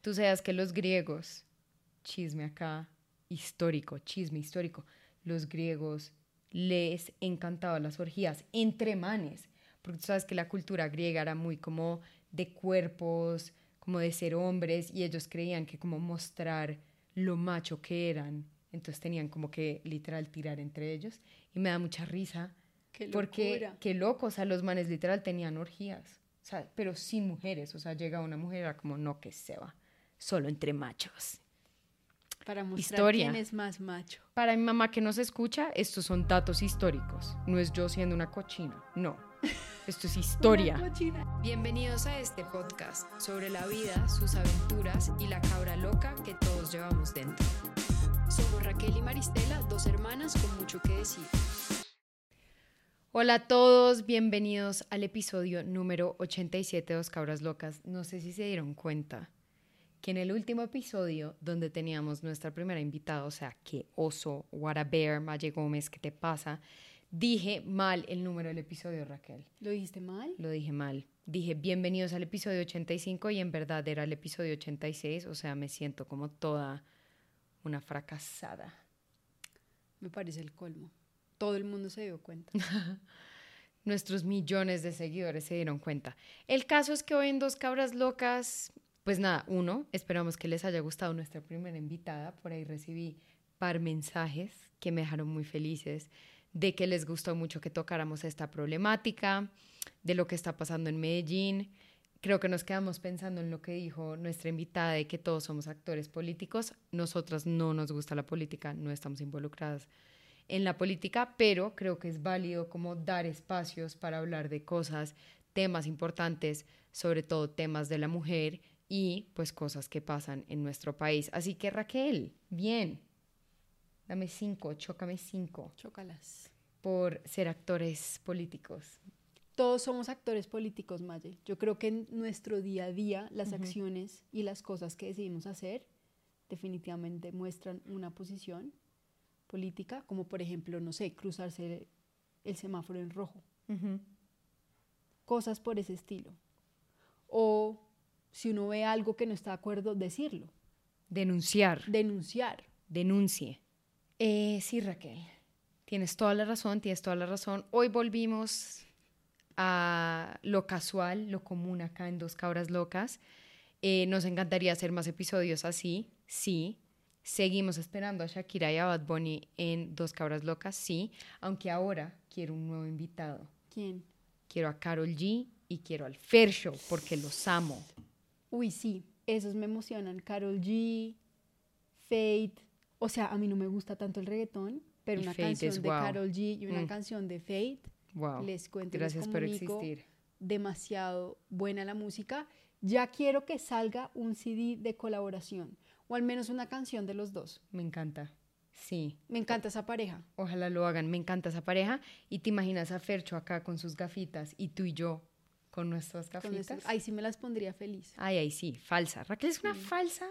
Tú sabes que los griegos, chisme acá, histórico, chisme histórico, los griegos les encantaban las orgías entre manes, porque tú sabes que la cultura griega era muy como de cuerpos, como de ser hombres, y ellos creían que como mostrar lo macho que eran, entonces tenían como que literal tirar entre ellos, y me da mucha risa, porque qué loco, o sea, los manes literal tenían orgías, o sea, pero sin mujeres, o sea, llega una mujer, era como, no, que se va, solo entre machos. Para mostrar quién es más macho. Para mi mamá que nos escucha, estos son datos históricos. No es yo siendo una cochina, no. Esto es historia. Bienvenidos a este podcast sobre la vida, sus aventuras y la cabra loca que todos llevamos dentro. Somos Raquel y Maristela, dos hermanas con mucho que decir. Hola a todos, bienvenidos al episodio número 87 de Dos Cabras Locas. No sé si se dieron cuenta, que en el último episodio, donde teníamos nuestra primera invitada, o sea, que oso, what a bear, Maye Gómez, ¿qué te pasa? Dije mal el número del episodio, Raquel. ¿Lo dijiste mal? Lo dije mal. Dije bienvenidos al episodio 85 y en verdad era el episodio 86, o sea, me siento como toda una fracasada. Me parece el colmo. Todo el mundo se dio cuenta. Nuestros millones de seguidores se dieron cuenta. El caso es que hoy en Dos Cabras Locas pues nada, uno, esperamos que les haya gustado nuestra primera invitada. Por ahí recibí par mensajes que me dejaron muy felices de que les gustó mucho que tocáramos esta problemática, de lo que está pasando en Medellín. Creo que nos quedamos pensando en lo que dijo nuestra invitada de que todos somos actores políticos. Nosotras no nos gusta la política, no estamos involucradas en la política, pero creo que es válido como dar espacios para hablar de cosas, temas importantes, sobre todo temas de la mujer y pues cosas que pasan en nuestro país. Así que Raquel, bien, dame cinco, chócame cinco. Chócalas. Por ser actores políticos. Todos somos actores políticos, Maye. Yo creo que en nuestro día a día las acciones y las cosas que decidimos hacer definitivamente muestran una posición política, como por ejemplo, no sé, cruzarse el semáforo en rojo. Cosas por ese estilo. O si uno ve algo que no está de acuerdo, decirlo. Denunciar. Denunciar. Denuncie. Eh, sí, Raquel, tienes toda la razón, tienes toda la razón. Hoy volvimos a lo casual, lo común acá en Dos Cabras Locas. Eh, nos encantaría hacer más episodios así, sí. Seguimos esperando a Shakira y a Bad Bunny en Dos Cabras Locas, sí. Aunque ahora quiero un nuevo invitado. ¿Quién? Quiero a Carol G y quiero al Fer Show porque los amo. Uy, sí, esos me emocionan. Carol G, Fate. O sea, a mí no me gusta tanto el reggaetón, pero una canción de Carol G y una mm. canción de Fate. Wow. Les cuento. Gracias por existir. Demasiado buena la música. Ya quiero que salga un CD de colaboración o al menos una canción de los dos. Me encanta. Sí. Me encanta esa pareja. Ojalá lo hagan. Me encanta esa pareja. Y te imaginas a Fercho acá con sus gafitas y tú y yo con nuestras gafitas. ahí sí me las pondría feliz. Ay, ahí sí, falsa. Raquel es una falsa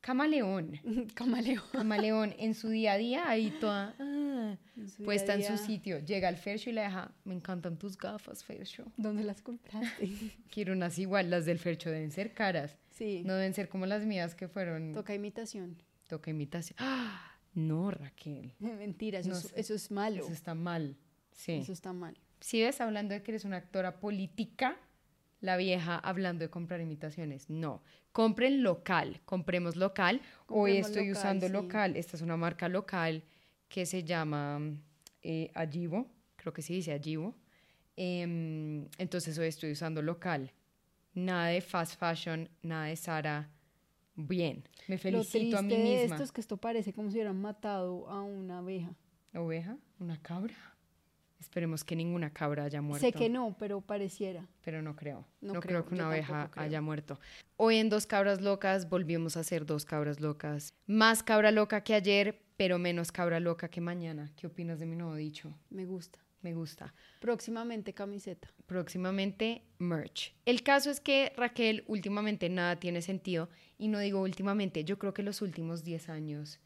camaleón. camaleón. Camaleón. En su día a día, ahí toda ah, puesta en su sitio. Llega al Fair y le deja, me encantan tus gafas, Fair ¿Dónde las compraste? Quiero unas igual, las del Fair deben ser caras. Sí. No deben ser como las mías que fueron... Toca imitación. Toca imitación. ¡Ah! No, Raquel. Mentira, eso, es, eso es malo. Eso está mal. Sí. Eso está mal. Si ves hablando de que eres una actora política, la vieja hablando de comprar imitaciones. No, compren local, compremos local. Hoy estoy usando local, esta es una marca local que se llama eh, creo que se dice Ajivo. Em, entonces hoy estoy usando local. Nada de fast fashion, nada de Sara. Bien, me felicito a mí misma. De esto es que esto parece como si hubieran matado a una abeja. ¿Oveja? ¿Una cabra? Esperemos que ninguna cabra haya muerto. Sé que no, pero pareciera. Pero no creo. No, creo, que una oveja haya muerto. Hoy en Dos Cabras Locas volvimos a ser dos cabras locas. Más cabra loca que ayer, pero menos cabra loca que mañana. ¿Qué opinas de mi nuevo dicho? Me gusta. Me gusta. Próximamente camiseta. Próximamente merch. El caso es que Raquel, últimamente nada tiene sentido. Y no digo últimamente, yo creo que los últimos 10 años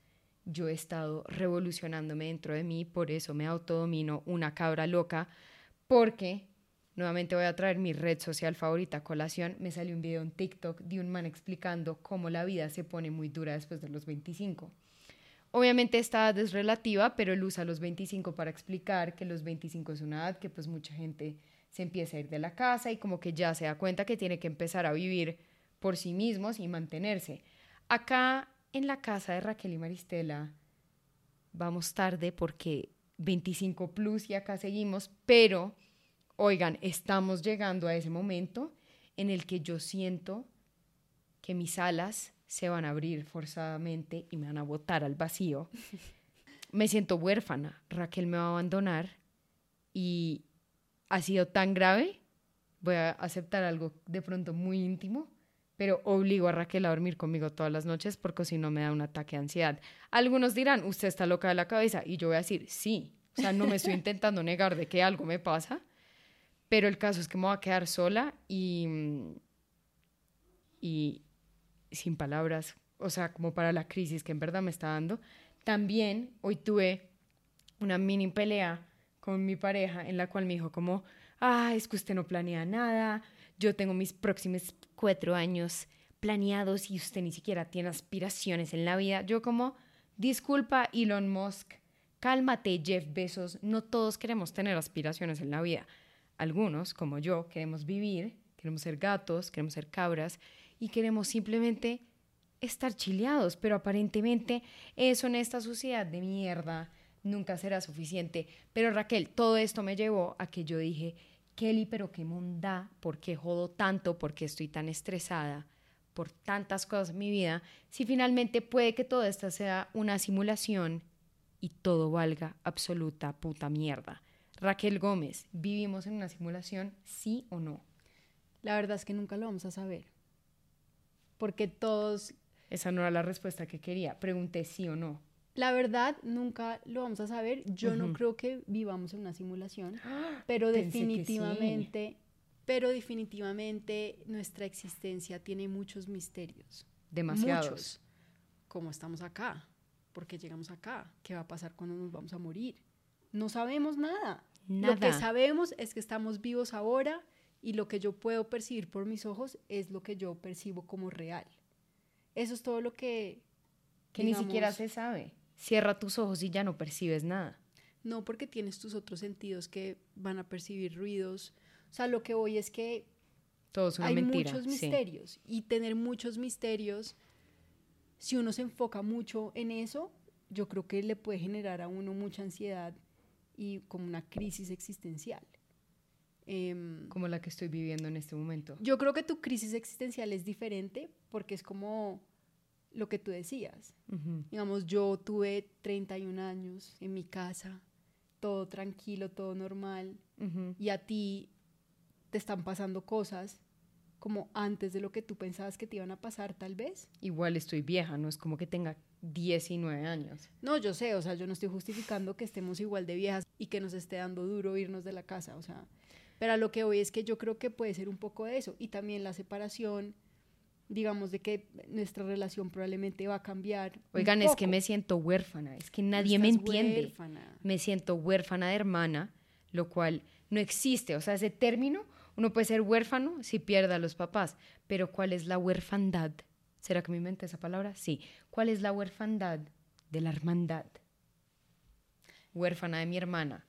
yo he estado revolucionándome dentro de mí, por eso me autodomino una cabra loca, porque nuevamente voy a traer mi red social favorita colación, me salió un video en TikTok de un man explicando cómo la vida se pone muy dura después de los 25. Obviamente esta edad es relativa, pero él usa los 25 para explicar que los 25 es una edad que pues mucha gente se empieza a ir de la casa y como que ya se da cuenta que tiene que empezar a vivir por sí mismos y mantenerse. Acá en la casa de Raquel y Maristela vamos tarde porque 25 plus y acá seguimos, pero oigan, estamos llegando a ese momento en el que yo siento que mis alas se van a abrir forzadamente y me van a botar al vacío. me siento huérfana, Raquel me va a abandonar y ha sido tan grave, voy a aceptar algo de pronto muy íntimo, pero obligo a Raquel a dormir conmigo todas las noches porque si no me da un ataque de ansiedad. Algunos dirán, usted está loca de la cabeza y yo voy a decir, sí, o sea, no me estoy intentando negar de que algo me pasa, pero el caso es que me voy a quedar sola y, y, sin palabras, o sea, como para la crisis que en verdad me está dando. También hoy tuve una mini pelea con mi pareja en la cual me dijo como, ah, es que usted no planea nada, yo tengo mis próximos cuatro años planeados y usted ni siquiera tiene aspiraciones en la vida. Yo como, disculpa Elon Musk, cálmate Jeff Bezos, no todos queremos tener aspiraciones en la vida. Algunos, como yo, queremos vivir, queremos ser gatos, queremos ser cabras y queremos simplemente estar chileados, pero aparentemente eso en esta sociedad de mierda nunca será suficiente. Pero Raquel, todo esto me llevó a que yo dije, Kelly, pero qué monda, ¿por qué jodo tanto? ¿Por qué estoy tan estresada? por tantas cosas en mi vida, si finalmente puede que todo esto sea una simulación y todo valga absoluta puta mierda. Raquel Gómez, ¿vivimos en una simulación, sí o no? La verdad es que nunca lo vamos a saber porque todos... Esa no era la respuesta que quería. Pregunté sí o no. La verdad, nunca lo vamos a saber. Yo no creo que vivamos en una simulación, pero definitivamente, pero definitivamente nuestra existencia tiene muchos misterios. Demasiados. Muchos. ¿Cómo estamos acá? ¿Por qué llegamos acá? ¿Qué va a pasar cuando nos vamos a morir? No sabemos nada. nada. Lo que sabemos es que estamos vivos ahora y lo que yo puedo percibir por mis ojos es lo que yo percibo como real. Eso es todo lo que... Que ni siquiera se sabe. Cierra tus ojos y ya no percibes nada. No, porque tienes tus otros sentidos que van a percibir ruidos. O sea, lo que voy es que Todo es hay muchos misterios y tener muchos misterios, si uno se enfoca mucho en eso, yo creo que le puede generar a uno mucha ansiedad y como una crisis existencial. Em, como la que estoy viviendo en este momento. Yo creo que tu crisis existencial es diferente porque es como lo que tú decías. Digamos, yo tuve 31 años en mi casa, todo tranquilo, todo normal, y a ti te están pasando cosas como antes de lo que tú pensabas que te iban a pasar, tal vez. Igual estoy vieja, no es como que tenga 19 años. No, yo sé, o sea, yo no estoy justificando que estemos igual de viejas y que nos esté dando duro irnos de la casa, o sea, pero a lo que voy es que yo creo que puede ser un poco de eso. Y también la separación, digamos, de que nuestra relación probablemente va a cambiar. Oigan, es que me siento huérfana, es que nadie me entiende. Me siento huérfana de hermana, lo cual no existe. O sea, ese término, uno puede ser huérfano si pierde a los papás, pero ¿cuál es la huérfandad? ¿Será que me inventé esa palabra? Sí. ¿Cuál es la huérfandad de la hermandad? Huérfana de mi hermana.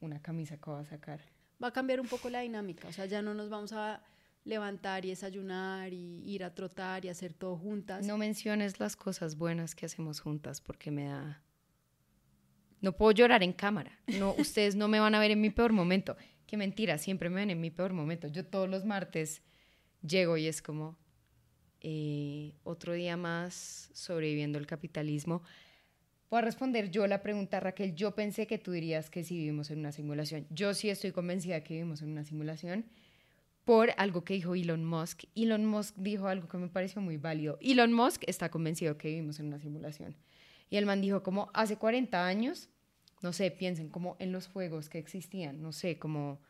Una camisa que voy a sacar va a cambiar un poco la dinámica. O sea, ya no nos vamos a levantar y desayunar y ir a trotar y hacer todo juntas. No menciones las cosas buenas que hacemos juntas porque me da... No puedo llorar en cámara. No, ustedes no me van a ver en mi peor momento. Qué mentira, siempre me ven en mi peor momento. Yo todos los martes llego y es como eh, otro día más sobreviviendo el capitalismo. Voy a responder yo la pregunta, Raquel. Yo pensé que tú dirías que sí vivimos en una simulación. Yo sí estoy convencida que vivimos en una simulación por algo que dijo Elon Musk. Elon Musk dijo algo que me pareció muy válido. Elon Musk está convencido que vivimos en una simulación. Y el man dijo como hace 40 años, no sé, piensen como en los juegos que existían, no sé, como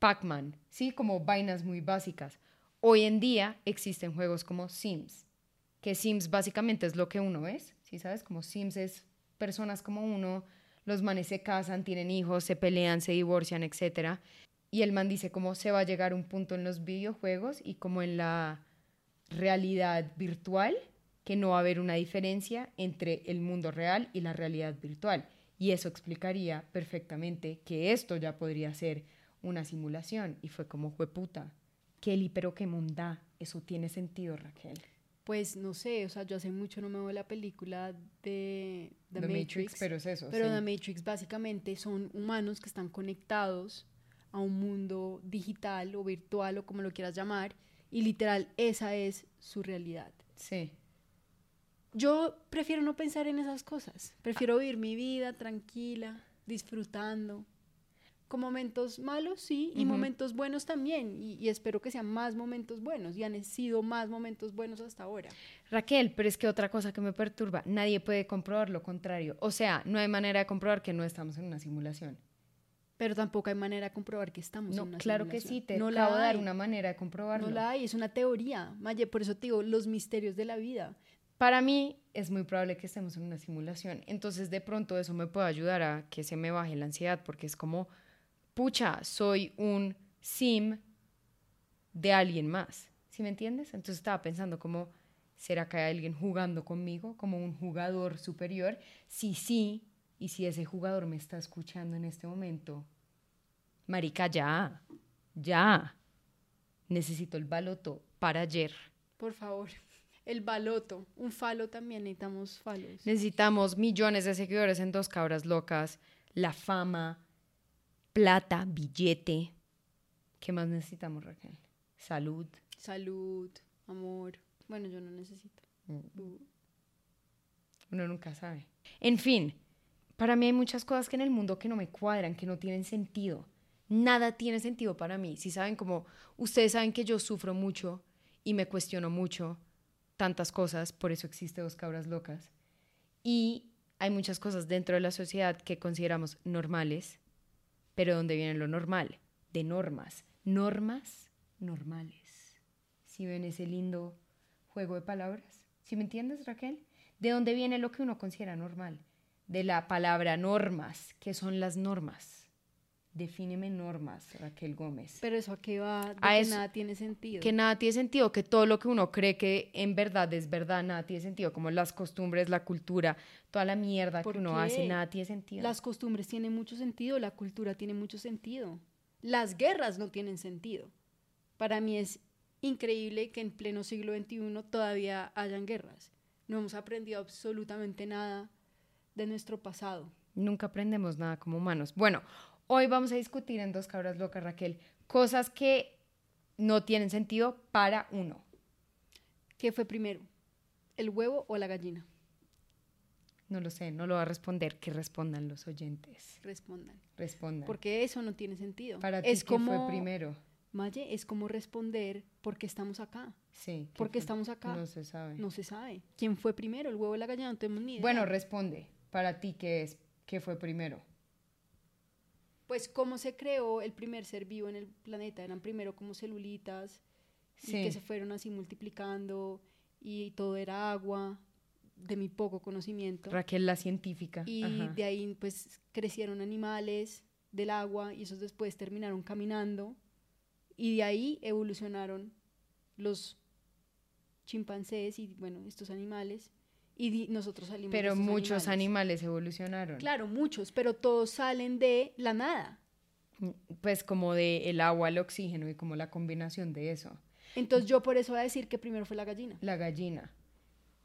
Pac-Man, sí, como vainas muy básicas. Hoy en día existen juegos como Sims, que Sims básicamente es lo que uno es, ¿sí sabes? Como Sims es personas como uno, los manes se casan, tienen hijos, se pelean, se divorcian, etc. Y el man dice cómo se va a llegar a un punto en los videojuegos y como en la realidad virtual que no va a haber una diferencia entre el mundo real y la realidad virtual. Y eso explicaría perfectamente que esto ya podría ser una simulación. Y fue como, fue puta. Kelly, pero qué munda. Eso tiene sentido, Raquel. Pues no sé, o sea, yo hace mucho no me veo la película de The, The Matrix, Matrix, pero es eso, Pero sí. The Matrix básicamente son humanos que están conectados a un mundo digital o virtual o como lo quieras llamar, y literal esa es su realidad. Sí. Yo prefiero no pensar en esas cosas. Prefiero vivir mi vida tranquila, disfrutando. Con momentos malos, sí, y momentos buenos también. Y, y espero que sean más momentos buenos. Y han sido más momentos buenos hasta ahora. Raquel, pero es que otra cosa que me perturba, nadie puede comprobar lo contrario. O sea, no hay manera de comprobar que no estamos en una simulación. Pero tampoco hay manera de comprobar que estamos No, en una claro que sí, te no acabo de dar una manera de comprobarlo. No la hay, es una teoría. Maye, por eso te digo, los misterios de la vida. Para mí es muy probable que estemos en una simulación. Entonces, de pronto eso me puede ayudar a que se me baje la ansiedad, porque es como, pucha, soy un sim de alguien más. ¿Sí me entiendes? Entonces estaba pensando como, ¿será que hay alguien jugando conmigo como un jugador superior? Sí, sí. Y si ese jugador me está escuchando en este momento, marica, ya, ya. Necesito el baloto para ayer. Por favor. El baloto. Un falo también, necesitamos falos. Necesitamos millones de seguidores en Dos Cabras Locas, la fama, plata, billete. ¿Qué más necesitamos, Raquel? Salud. Salud, amor. Bueno, yo no necesito. Uh. Uno nunca sabe. En fin, para mí hay muchas cosas que en el mundo que no me cuadran, que no tienen sentido. Nada tiene sentido para mí. Si saben como, ustedes saben que yo sufro mucho y me cuestiono mucho tantas cosas, por eso existe Dos Cabras Locas. Y hay muchas cosas dentro de la sociedad que consideramos normales, pero ¿dónde viene lo normal? De normas. Normas normales. Si ven ese lindo juego de palabras. ¿Sí me entiendes, Raquel? ¿De dónde viene lo que uno considera normal? De la palabra normas. ¿Qué son las normas? Defíneme normas, Raquel Gómez. Pero eso a qué va, de A que eso- nada tiene sentido. que nada tiene sentido, que todo lo que uno cree que en verdad es verdad, nada tiene sentido, como las costumbres, la cultura, toda la mierda que ¿Por uno qué? hace, nada tiene sentido. Las costumbres tienen mucho sentido, la cultura tiene mucho sentido. Las guerras no tienen sentido. Para mí es increíble que en pleno siglo XXI todavía hayan guerras. No hemos aprendido absolutamente nada de nuestro pasado. Nunca aprendemos nada como humanos. Bueno, hoy vamos a discutir en Dos Cabras Locas, Raquel, cosas que no tienen sentido para uno. ¿Qué fue primero? ¿El huevo o la gallina? No lo sé, no lo va a responder, que respondan los oyentes. Respondan. Respondan. Porque eso no tiene sentido. para ti, es ¿qué como, fue primero? Maye, es como responder por qué estamos acá. Sí. ¿qué ¿Por qué estamos acá? No se sabe. No se sabe. ¿Quién fue primero? ¿El huevo o la gallina? No tenemos ni idea. Bueno, responde. Para ti, ¿qué es? ¿Qué fue primero? Pues cómo se creó el primer ser vivo en el planeta. Eran primero como celulitas y que se fueron así multiplicando y todo era agua, de mi poco conocimiento. Raquel, la científica. Y Ajá. de ahí pues crecieron animales del agua y esos después terminaron caminando y de ahí evolucionaron los chimpancés y bueno, estos animales y nosotros salimos de Pero estos muchos animales evolucionaron. Claro, muchos, pero todos salen de la nada. Pues como de el agua al oxígeno y como la combinación de eso. Entonces yo por eso voy a decir que primero fue la gallina. La gallina.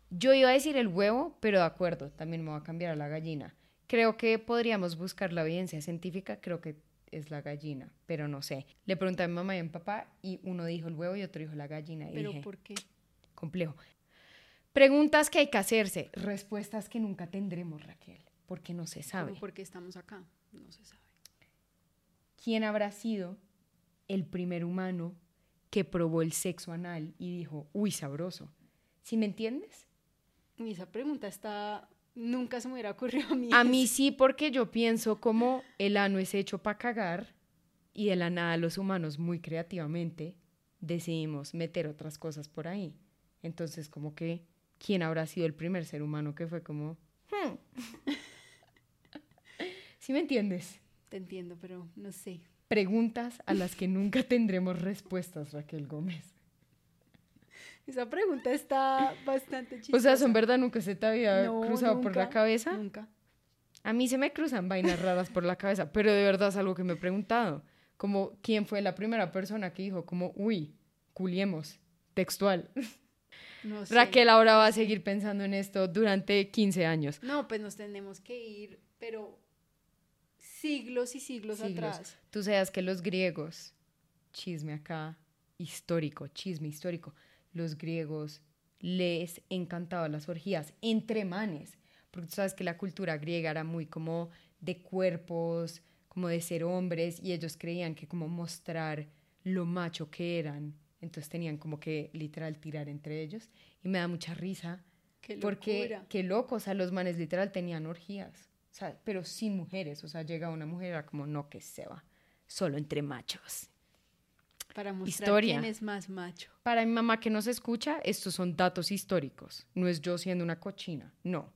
Yo iba a decir el huevo, pero de acuerdo, también me voy a cambiar a la gallina. Creo que podríamos buscar la evidencia científica, creo que es la gallina, pero no sé. Le pregunté a mi mamá y a mi papá y uno dijo el huevo y otro dijo la gallina. Y Pero dije, ¿por qué? complejo. Preguntas que hay que hacerse, respuestas que nunca tendremos, Raquel, porque no se sabe. Como porque estamos acá, no se sabe. ¿Quién habrá sido el primer humano que probó el sexo anal y dijo, uy, sabroso? ¿Sí me entiendes? Y esa pregunta está nunca se me hubiera ocurrido a mí. A mí sí, porque yo pienso como el ano es hecho para cagar y de la nada los humanos muy creativamente decidimos meter otras cosas por ahí. Entonces, como que, ¿quién habrá sido el primer ser humano que fue como... "Hmm"? ¿Sí me entiendes? Te entiendo, pero no sé. preguntas a las que nunca tendremos respuestas, Raquel Gómez. Esa pregunta está bastante chistosa. O sea, ¿son verdad nunca se te había No, cruzado por la cabeza? Nunca. A mí se me cruzan vainas raras por la cabeza, pero de verdad es algo que me he preguntado. Como, ¿quién fue la primera persona que dijo como, uy, culiemos, textual? No sé. Raquel ahora va a seguir pensando en esto durante 15 años. No, pues nos tenemos que ir, pero siglos y siglos, Siglos. atrás. Tú sabes que los griegos, chisme acá, histórico, chisme histórico, los griegos les encantaban las orgías entre manes, porque tú sabes que la cultura griega era muy como de cuerpos, como de ser hombres, y ellos creían que como mostrar lo macho que eran, entonces tenían como que literal tirar entre ellos, y me da mucha risa, Qué porque qué loco, o sea, los manes literal tenían orgías, o sea, pero sin mujeres, o sea, llega una mujer, era como, no, que se va, solo entre machos. Para mostrar Historia. quién es más macho. Para mi mamá que nos escucha, estos son datos históricos, no es yo siendo una cochina, no,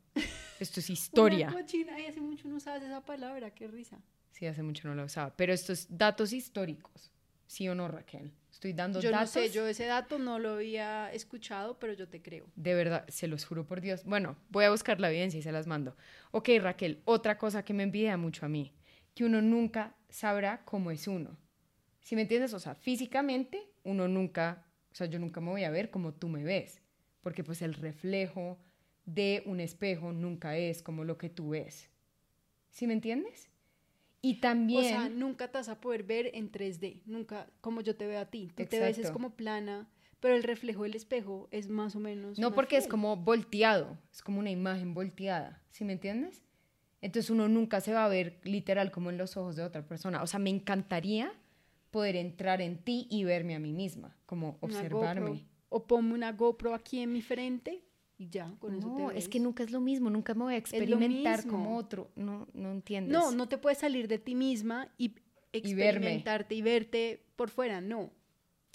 esto es historia. Una cochina. Ay, hace mucho no usabas esa palabra, qué risa. Sí, hace mucho no lo usaba, pero estos datos históricos, ¿sí o no, Raquel? Estoy dando Yo no datos. sé, yo ese dato no lo había escuchado, pero yo te creo. De verdad, se los juro por Dios. Bueno, voy a buscar la evidencia y se las mando. Ok, Raquel, otra cosa que me envidia mucho a mí, que uno nunca sabrá cómo es uno. ¿Sí me entiendes? O sea, físicamente uno nunca, o sea, yo nunca me voy a ver como tú me ves, porque pues el reflejo de un espejo nunca es como lo que tú ves. ¿Sí me entiendes? Y también... O sea, nunca te vas a poder ver en 3D, nunca como yo te veo a ti. Tú te ves es como plana, pero el reflejo del espejo es más o menos. No porque es como volteado, es como una imagen volteada, ¿sí me entiendes? Entonces uno nunca se va a ver literal como en los ojos de otra persona. O sea, me encantaría poder entrar en ti y verme a mí misma, como observarme. O ponme una GoPro aquí en mi frente y ya, con eso te No, ves. es que nunca es lo mismo, nunca me voy a experimentar como otro. No, no entiendes. No, no te puedes salir de ti misma y experimentarte y, verte por fuera, no.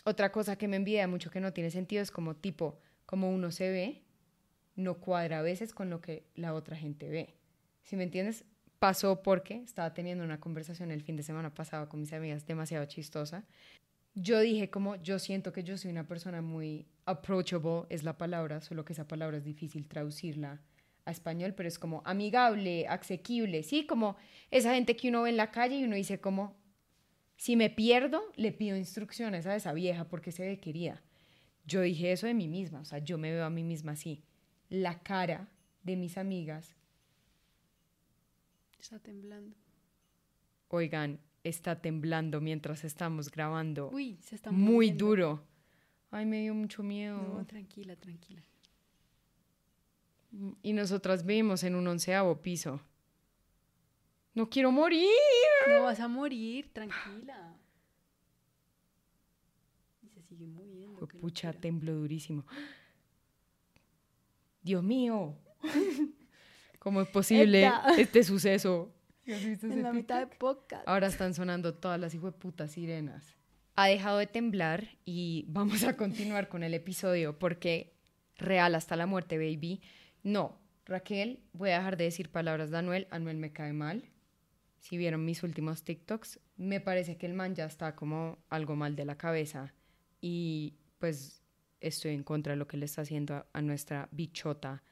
Otra cosa que me envidia mucho que no tiene sentido es como tipo, como uno se ve, no cuadra a veces con lo que la otra gente ve. ¿Sí me entiendes? Pasó porque estaba teniendo una conversación el fin de semana pasado con mis amigas demasiado chistosa. Yo dije como, yo siento que yo soy una persona muy approachable, es la palabra, solo que esa palabra es difícil traducirla a español, pero es como amigable, asequible, sí, como esa gente que uno ve en la calle y uno dice como, si me pierdo, le pido instrucciones a esa vieja porque se ve querida. Yo dije eso de mí misma, o sea, yo me veo a mí misma así. La cara de mis amigas, Está temblando. oigan, está temblando mientras estamos grabando. Uy, se está Muy duro. Ay, me dio mucho miedo. No, tranquila, tranquila. Y nosotras vivimos en un onceavo piso. No quiero morir. No vas a morir, tranquila. Y se sigue moviendo. qué Pucha, locura. tembló durísimo. Dios mío. ¿Cómo es posible Eta. este suceso? ¿Has visto ese En la mitad de podcast. Ahora están sonando todas las putas sirenas. Ha dejado de temblar y vamos a continuar con el episodio porque real hasta la muerte, baby. No, Raquel, voy a dejar de decir palabras de Anuel. Anuel me cae mal. Si vieron mis últimos TikToks, me parece que el man ya está como algo mal de la cabeza y pues estoy en contra de lo que le está haciendo a, nuestra bichota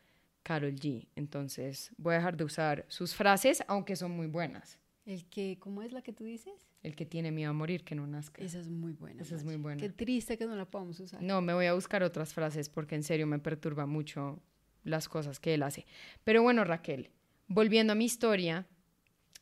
Carol G. Entonces voy a dejar de usar sus frases, aunque son muy buenas. El que, ¿cómo es la que tú dices? El que tiene miedo a morir, que no nazca. Esa es muy buena. Esa es muy buena. Qué triste que no la podamos usar. No, me voy a buscar otras frases porque en serio me perturba mucho las cosas que él hace. Pero bueno, Raquel, volviendo a mi historia,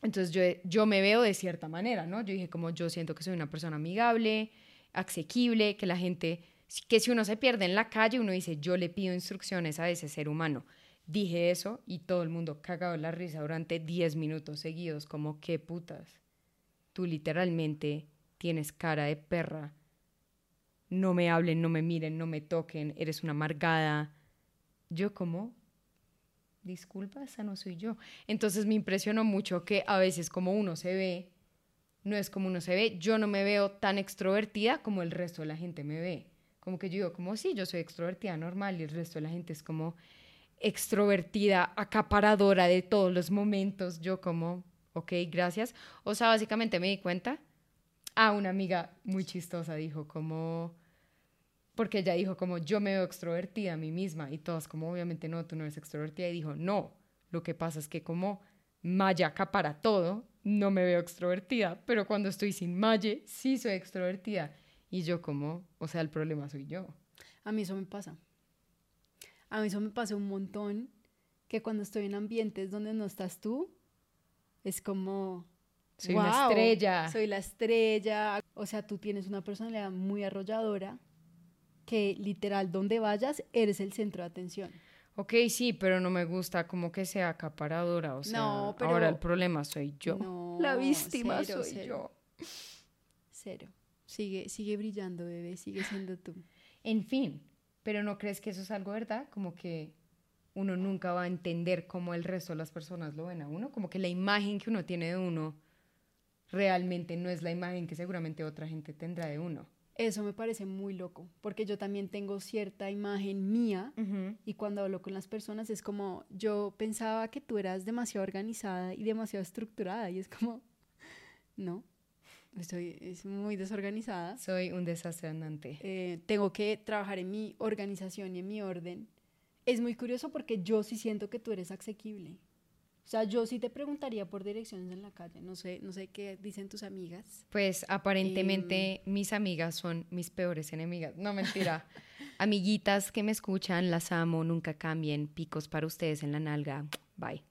entonces yo, yo me veo de cierta manera, ¿no? Yo dije como yo siento que soy una persona amigable, asequible, que la gente, que si uno se pierde en la calle, uno dice, yo le pido instrucciones a ese ser humano. Dije eso y todo el mundo cagado la risa durante 10 minutos seguidos, como qué putas. Tú literalmente tienes cara de perra no me hablen, no me miren, no me toquen, eres una amargada. Yo como, disculpa, esa no soy yo. Entonces me impresionó mucho que a veces como uno se ve, no es como uno se ve, yo no me veo tan extrovertida como el resto de la gente me ve. Como que yo digo, como sí, yo soy extrovertida normal y el resto de la gente es como extrovertida, acaparadora de todos los momentos. Yo como, ok, gracias. O sea, básicamente me di cuenta Ah, una amiga muy chistosa dijo como, porque ella dijo como, yo me veo extrovertida a mí misma y todos como, obviamente no, tú no eres extrovertida y dijo, no, lo que pasa es que como Maya para todo, no me veo extrovertida, pero cuando estoy sin Maye, sí soy extrovertida. Y yo como, o sea, el problema soy yo. A mí eso me pasa. A mí eso me pasa un montón, que cuando estoy en ambientes donde no estás tú, es como... Soy una estrella. Soy la estrella. O sea, tú tienes una personalidad muy arrolladora que literal, donde vayas, eres el centro de atención. Ok, sí, pero no me gusta como que sea acaparadora. O sea, no, pero ahora el problema soy yo. No, la víctima soy yo. Cero. Sigue, sigue brillando, bebé, sigue siendo tú. En fin, pero ¿no crees que eso es algo verdad? Como que uno nunca va a entender cómo el resto de las personas lo ven a uno, como que la imagen que uno tiene de uno realmente no es la imagen que seguramente otra gente tendrá de uno. Eso me parece muy loco, porque yo también tengo cierta imagen mía y cuando hablo con las personas es como, yo pensaba que tú eras demasiado organizada y demasiado estructurada y es como, no, estoy es muy desorganizada. Soy un desastre andante. Eh, tengo que trabajar en mi organización y en mi orden. Es muy curioso porque yo sí siento que tú eres asequible. O sea, yo sí te preguntaría por direcciones en la calle. No sé, no sé qué dicen tus amigas. Pues aparentemente em, mis amigas son mis peores enemigas. No, mentira. Amiguitas que me escuchan, las amo, nunca cambien. Picos para ustedes en la nalga. Bye.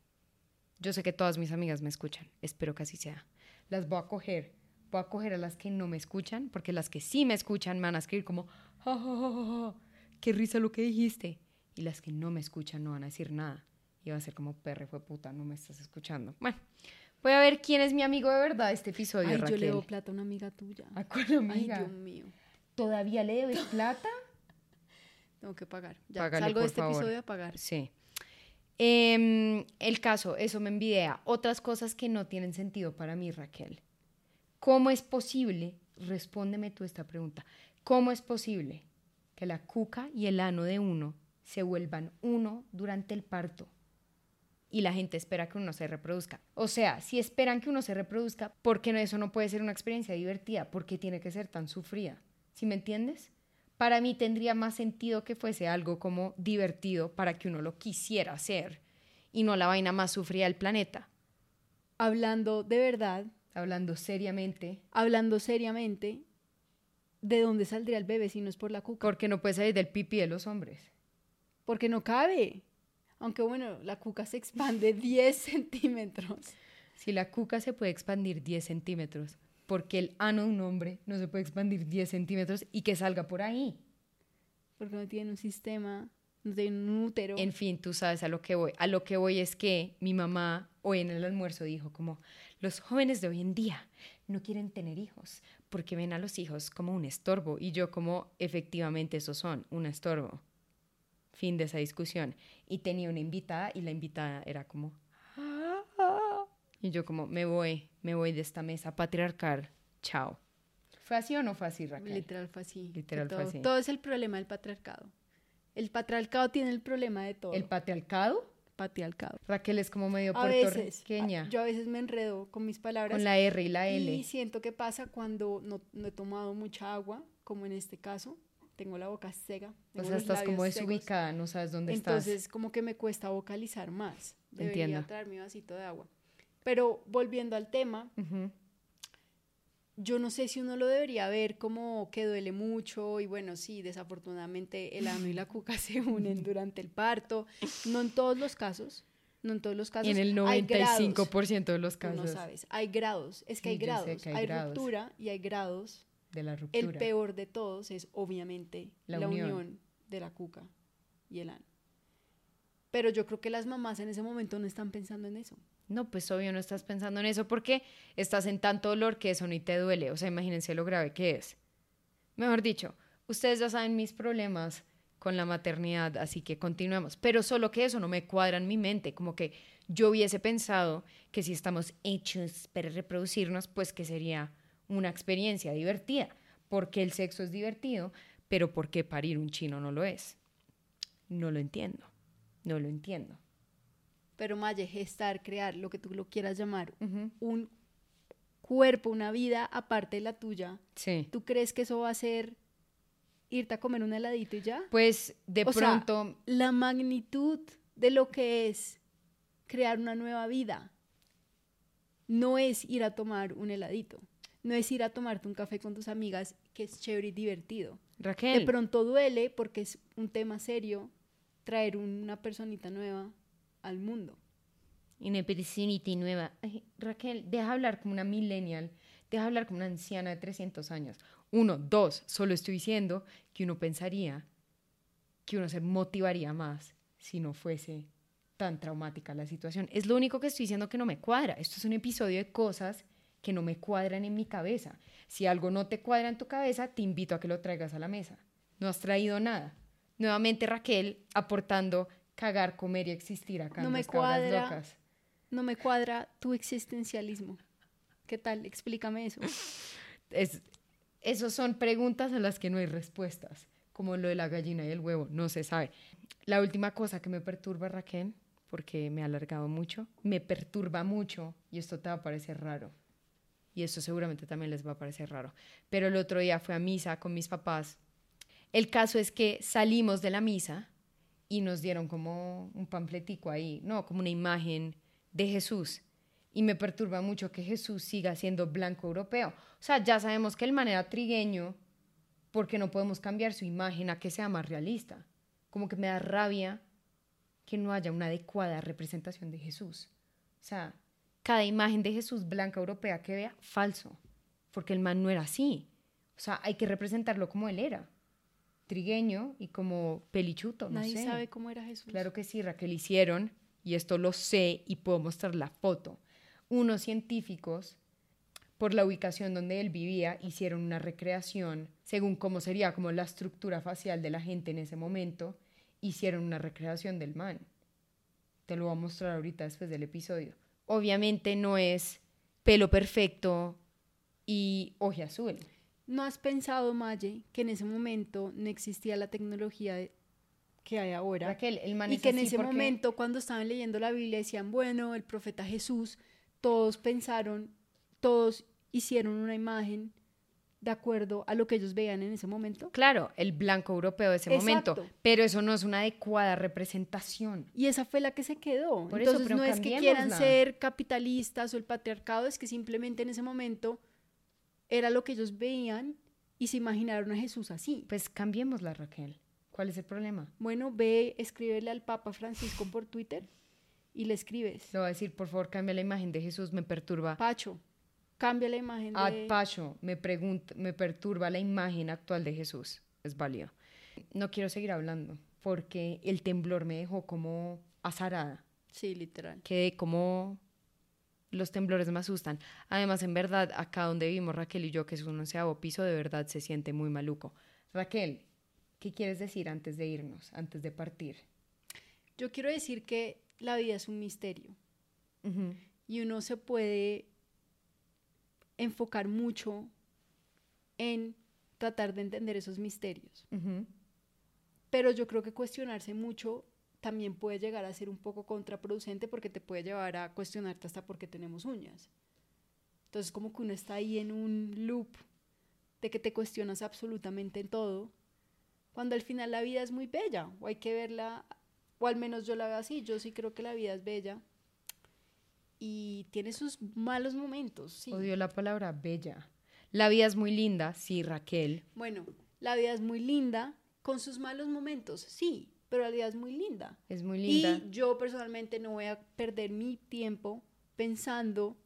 Yo sé que todas mis amigas me escuchan. Espero que así sea. Las voy a coger. Voy a coger a las que no me escuchan, porque las que sí me escuchan me van a escribir como, ja, qué risa lo que dijiste. Y las que no me escuchan no van a decir nada y va a ser como, perre, fue puta, no me estás escuchando. Bueno, voy a ver quién es mi amigo de verdad este episodio, Ay, yo le debo plata a una amiga tuya. ¿A cuál amiga? Ay, Dios mío. ¿Todavía le debes plata? Tengo que pagar. Ya, salgo de este episodio a pagar. Sí. Em, el caso, eso me envidia. Otras cosas que no tienen sentido para mí, Raquel. ¿Cómo es posible, respóndeme tú esta pregunta, cómo es posible que la cuca y el ano de uno se vuelvan uno durante el parto? y la gente espera que uno se reproduzca. O sea, si esperan que uno se reproduzca, ¿por qué no, eso no puede ser una experiencia divertida? ¿Por qué tiene que ser tan sufrida? ¿Sí me entiendes? Para mí tendría más sentido que fuese algo como divertido para que uno lo quisiera hacer y no la vaina más sufrida del planeta. Hablando de verdad. Hablando seriamente. Hablando seriamente, ¿de dónde saldría el bebé si no es por la cuca? Porque no puede salir del pipí de los hombres. Porque no cabe. Aunque bueno, la cuca se expande 10 centímetros. Si la cuca se puede expandir 10 centímetros, porque el ano de un hombre no se puede expandir 10 centímetros y que salga por ahí. Porque no tiene un sistema, no tiene un útero. En fin, tú sabes a lo que voy. A lo que voy es que mi mamá hoy en el almuerzo dijo como, los jóvenes de hoy en día no quieren tener hijos porque ven a los hijos como un estorbo. Y yo como, efectivamente, esos son, un estorbo. Fin de esa discusión. Y tenía una invitada y la invitada era como... Y yo como, me voy, me voy de esta mesa patriarcal, chao. ¿Fue así o no fue así, Raquel? Literal fue así. Literal todo, fue así. Todo es el problema del patriarcado. El patriarcado tiene el problema de todo. ¿El patriarcado? Patriarcado. Raquel es como medio puertorriqueña. yo a veces me enredo con mis palabras. Con la R y la L. Y siento que pasa cuando no, no he tomado mucha agua, como en este caso tengo la boca seca. O sea, estás como desubicada, no sabes dónde estás. Entonces, como que me cuesta vocalizar más. Debería Entiendo. traer mi vasito de agua. Pero volviendo al tema, yo no sé si uno lo debería ver como que duele mucho y bueno, sí, desafortunadamente el ano y la cuca se unen durante el parto. No en todos los casos, no en todos los casos. en el 95% de los casos. no sabes, hay grados, es que hay grados, hay, ruptura y hay grados de la ruptura. El peor de todos es obviamente la, unión. de la cuca y el ano. Pero yo creo que las mamás en ese momento no están pensando en eso. No, pues obvio no estás pensando en eso porque estás en tanto dolor que eso ni te duele. O sea, imagínense lo grave que es. Mejor dicho, ustedes ya saben mis problemas con la maternidad, así que continuemos. Pero solo que eso no me cuadra en mi mente, como que yo hubiese pensado que si estamos hechos para reproducirnos, pues que sería una experiencia divertida. porque el sexo es divertido, pero por qué parir un chino no lo es? No lo entiendo, no lo entiendo. Pero Maye, gestar, crear, lo que tú lo quieras llamar, un cuerpo, una vida aparte de la tuya, Sí. ¿tú crees que eso va a ser irte a comer un heladito y ya? Pues de O sea, pronto, la magnitud de lo que es crear una nueva vida no es ir a tomar un heladito, no es ir a tomarte un café con tus amigas, que es chévere y divertido. De Raquel, pronto duele porque es un tema serio traer una personita nueva al mundo. una personita nueva. Ay, Raquel, deja hablar como una millennial, deja hablar como una anciana de 300 años. Uno, dos, solo estoy diciendo que uno pensaría que uno se motivaría más si no fuese tan traumática la situación. Es lo único que estoy diciendo que no me cuadra. Esto es un episodio de cosas que no me cuadran en mi cabeza. Si algo no te cuadra en tu cabeza, te invito a que lo traigas a la mesa. No has traído nada. Nuevamente Raquel aportando cagar, comer y existir acá No en me cuadra. Locas. No me cuadra tu existencialismo. ¿Qué tal? Explícame eso. Es, esos son preguntas a las que no hay respuestas, como lo de la gallina y el huevo, no se sabe. La última cosa que me perturba, Raquel, porque me ha alargado mucho, me perturba mucho, y esto te va a parecer raro, y esto seguramente también les va a parecer raro, pero el otro día fui a misa con mis papás. El caso es que salimos de la misa y nos dieron como un panfletico ahí, no, como una imagen de Jesús. Y me perturba mucho que Jesús siga siendo blanco europeo. O sea, ya sabemos que el man era trigueño porque no podemos cambiar su imagen a que sea más realista. Como que me da rabia que no haya una adecuada representación de Jesús. O sea, cada imagen de Jesús blanca europea que vea, falso. Porque el man no era así. O sea, hay que representarlo como él era. Trigueño y como pelichuto, no Nadie sé. sabe cómo era Jesús. Claro que sí, Raquel, hicieron, y esto lo sé y puedo mostrar la foto. Unos científicos, por la ubicación donde él vivía, hicieron una recreación, según cómo sería como la estructura facial de la gente en ese momento, hicieron una recreación del man. Te lo voy a mostrar ahorita después del episodio. Obviamente no es pelo perfecto y ojo azul. ¿No has pensado, Maye, que en ese momento no existía la tecnología de- que hay ahora? Raquel, el man y que en ese porque- momento, cuando estaban leyendo la Biblia, decían, bueno, el profeta Jesús, todos pensaron, todos hicieron una imagen de acuerdo a lo que ellos veían en ese momento. Claro, el blanco europeo de ese momento, Exacto. pero eso no es una adecuada representación. Y esa fue la que se quedó. Por eso, Entonces pero no es que quieran ser capitalistas o el patriarcado, es que simplemente en ese momento era lo que ellos veían y se imaginaron a Jesús así. Pues cambiémosla, Raquel. ¿Cuál es el problema? Bueno, ve, escríbele al Papa Francisco por Twitter y le escribes. Le voy a decir, por favor, cambia la imagen de Jesús, me perturba. Pacho, cambia la imagen Ad de... Pacho, me, pregunta, me perturba la imagen actual de Jesús. Es válido. No quiero seguir hablando porque el temblor me dejó como azarada. Sí, literal. Quedé como... Los temblores me asustan. Además, en verdad, acá donde vivimos Raquel y yo, que es un onceavo piso, de verdad se siente muy maluco. Raquel, ¿qué quieres decir antes de irnos, antes de partir? Yo quiero decir que la vida es un misterio y uno se puede enfocar mucho en tratar de entender esos misterios. Pero yo creo que cuestionarse mucho también puede llegar a ser un poco contraproducente porque te puede llevar a cuestionarte hasta por qué tenemos uñas. Entonces como que uno está ahí en un loop de que te cuestionas absolutamente en todo, cuando al final la vida es muy bella, o hay que verla, o al menos yo la veo así, yo sí creo que la vida es bella y tiene sus malos momentos, sí. Odio la palabra bella. La vida es muy linda, sí, Raquel. Bueno, la vida es muy linda, con sus malos momentos, sí, pero la vida es muy linda. Es muy linda. Y yo personalmente no voy a perder mi tiempo pensando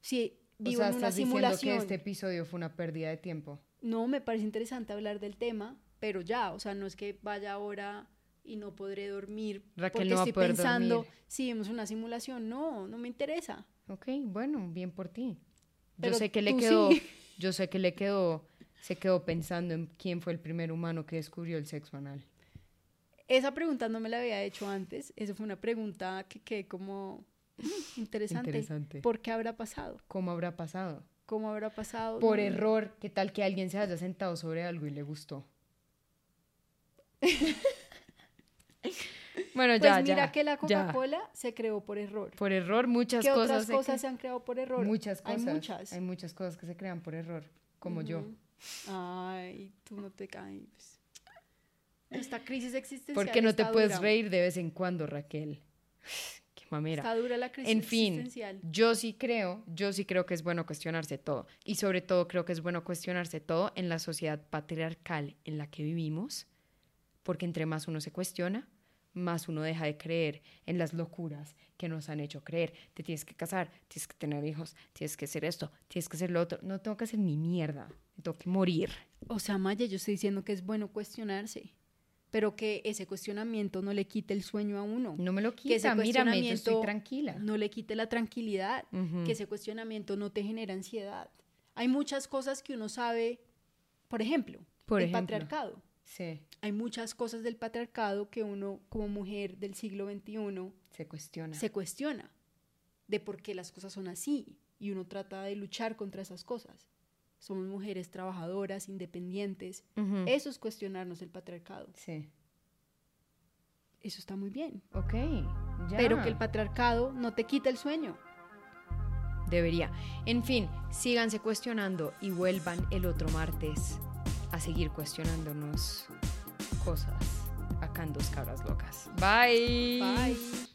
si o vivo sea, en una estás diciendo simulación. que este episodio fue una pérdida de tiempo. No, me parece interesante hablar del tema, pero ya, o sea, no es que vaya ahora y no podré dormir Raquel porque no estoy pensando dormir. si vivimos una simulación. No, no me interesa. Ok, bueno, bien por ti. Yo sé que le quedó, sí. yo sé que le quedó, se quedó pensando en quién fue el primer humano que descubrió el sexo anal. Esa pregunta no me la había hecho antes. Esa fue una pregunta que quedé como mm, interesante. Interesante. ¿Por qué habrá pasado? ¿Cómo habrá pasado? ¿Cómo habrá pasado? Por No, error, ¿qué tal que alguien se haya sentado sobre algo y le gustó? Bueno, Pues ya, mira ya, que la. Coca-Cola se creó por error. Por error, muchas ¿Qué cosas. otras se cosas se han creado por error? Muchas cosas. Hay muchas. Hay muchas cosas que se crean por error, como yo. Ujú. Ay, tú no te caes. Esta crisis existencial Porque no te puedes dura. reír de vez en cuando, Raquel. Qué mamera. Está dura la crisis En fin, existencial. yo sí creo, yo sí creo que es bueno cuestionarse todo. Y sobre todo creo que es bueno cuestionarse todo en la sociedad patriarcal en la que vivimos, porque entre más uno se cuestiona, más uno deja de creer en las locuras que nos han hecho creer. Te tienes que casar, tienes que tener hijos, tienes que hacer esto, tienes que hacer lo otro. No tengo que hacer ni mierda, tengo que morir. O sea, Maya, yo estoy diciendo que es bueno cuestionarse, pero que ese cuestionamiento no le quite el sueño a uno. No me lo que ese quita, mírame, yo estoy tranquila. No le quite la tranquilidad, que ese cuestionamiento no te genera ansiedad. Hay muchas cosas que uno sabe, por ejemplo, Por el ejemplo. patriarcado. Sí, Hay muchas cosas del patriarcado que uno como mujer del siglo XXI se cuestiona. se cuestiona de por qué las cosas son así y uno trata de luchar contra esas cosas. Somos mujeres trabajadoras, independientes. Eso es cuestionarnos el patriarcado. Sí. Eso está muy bien. Ok, ya. Pero que el patriarcado no te quita el sueño. Debería. En fin, síganse cuestionando y vuelvan el otro martes a seguir cuestionándonos cosas acá en Dos Cabras Locas. Bye. Bye.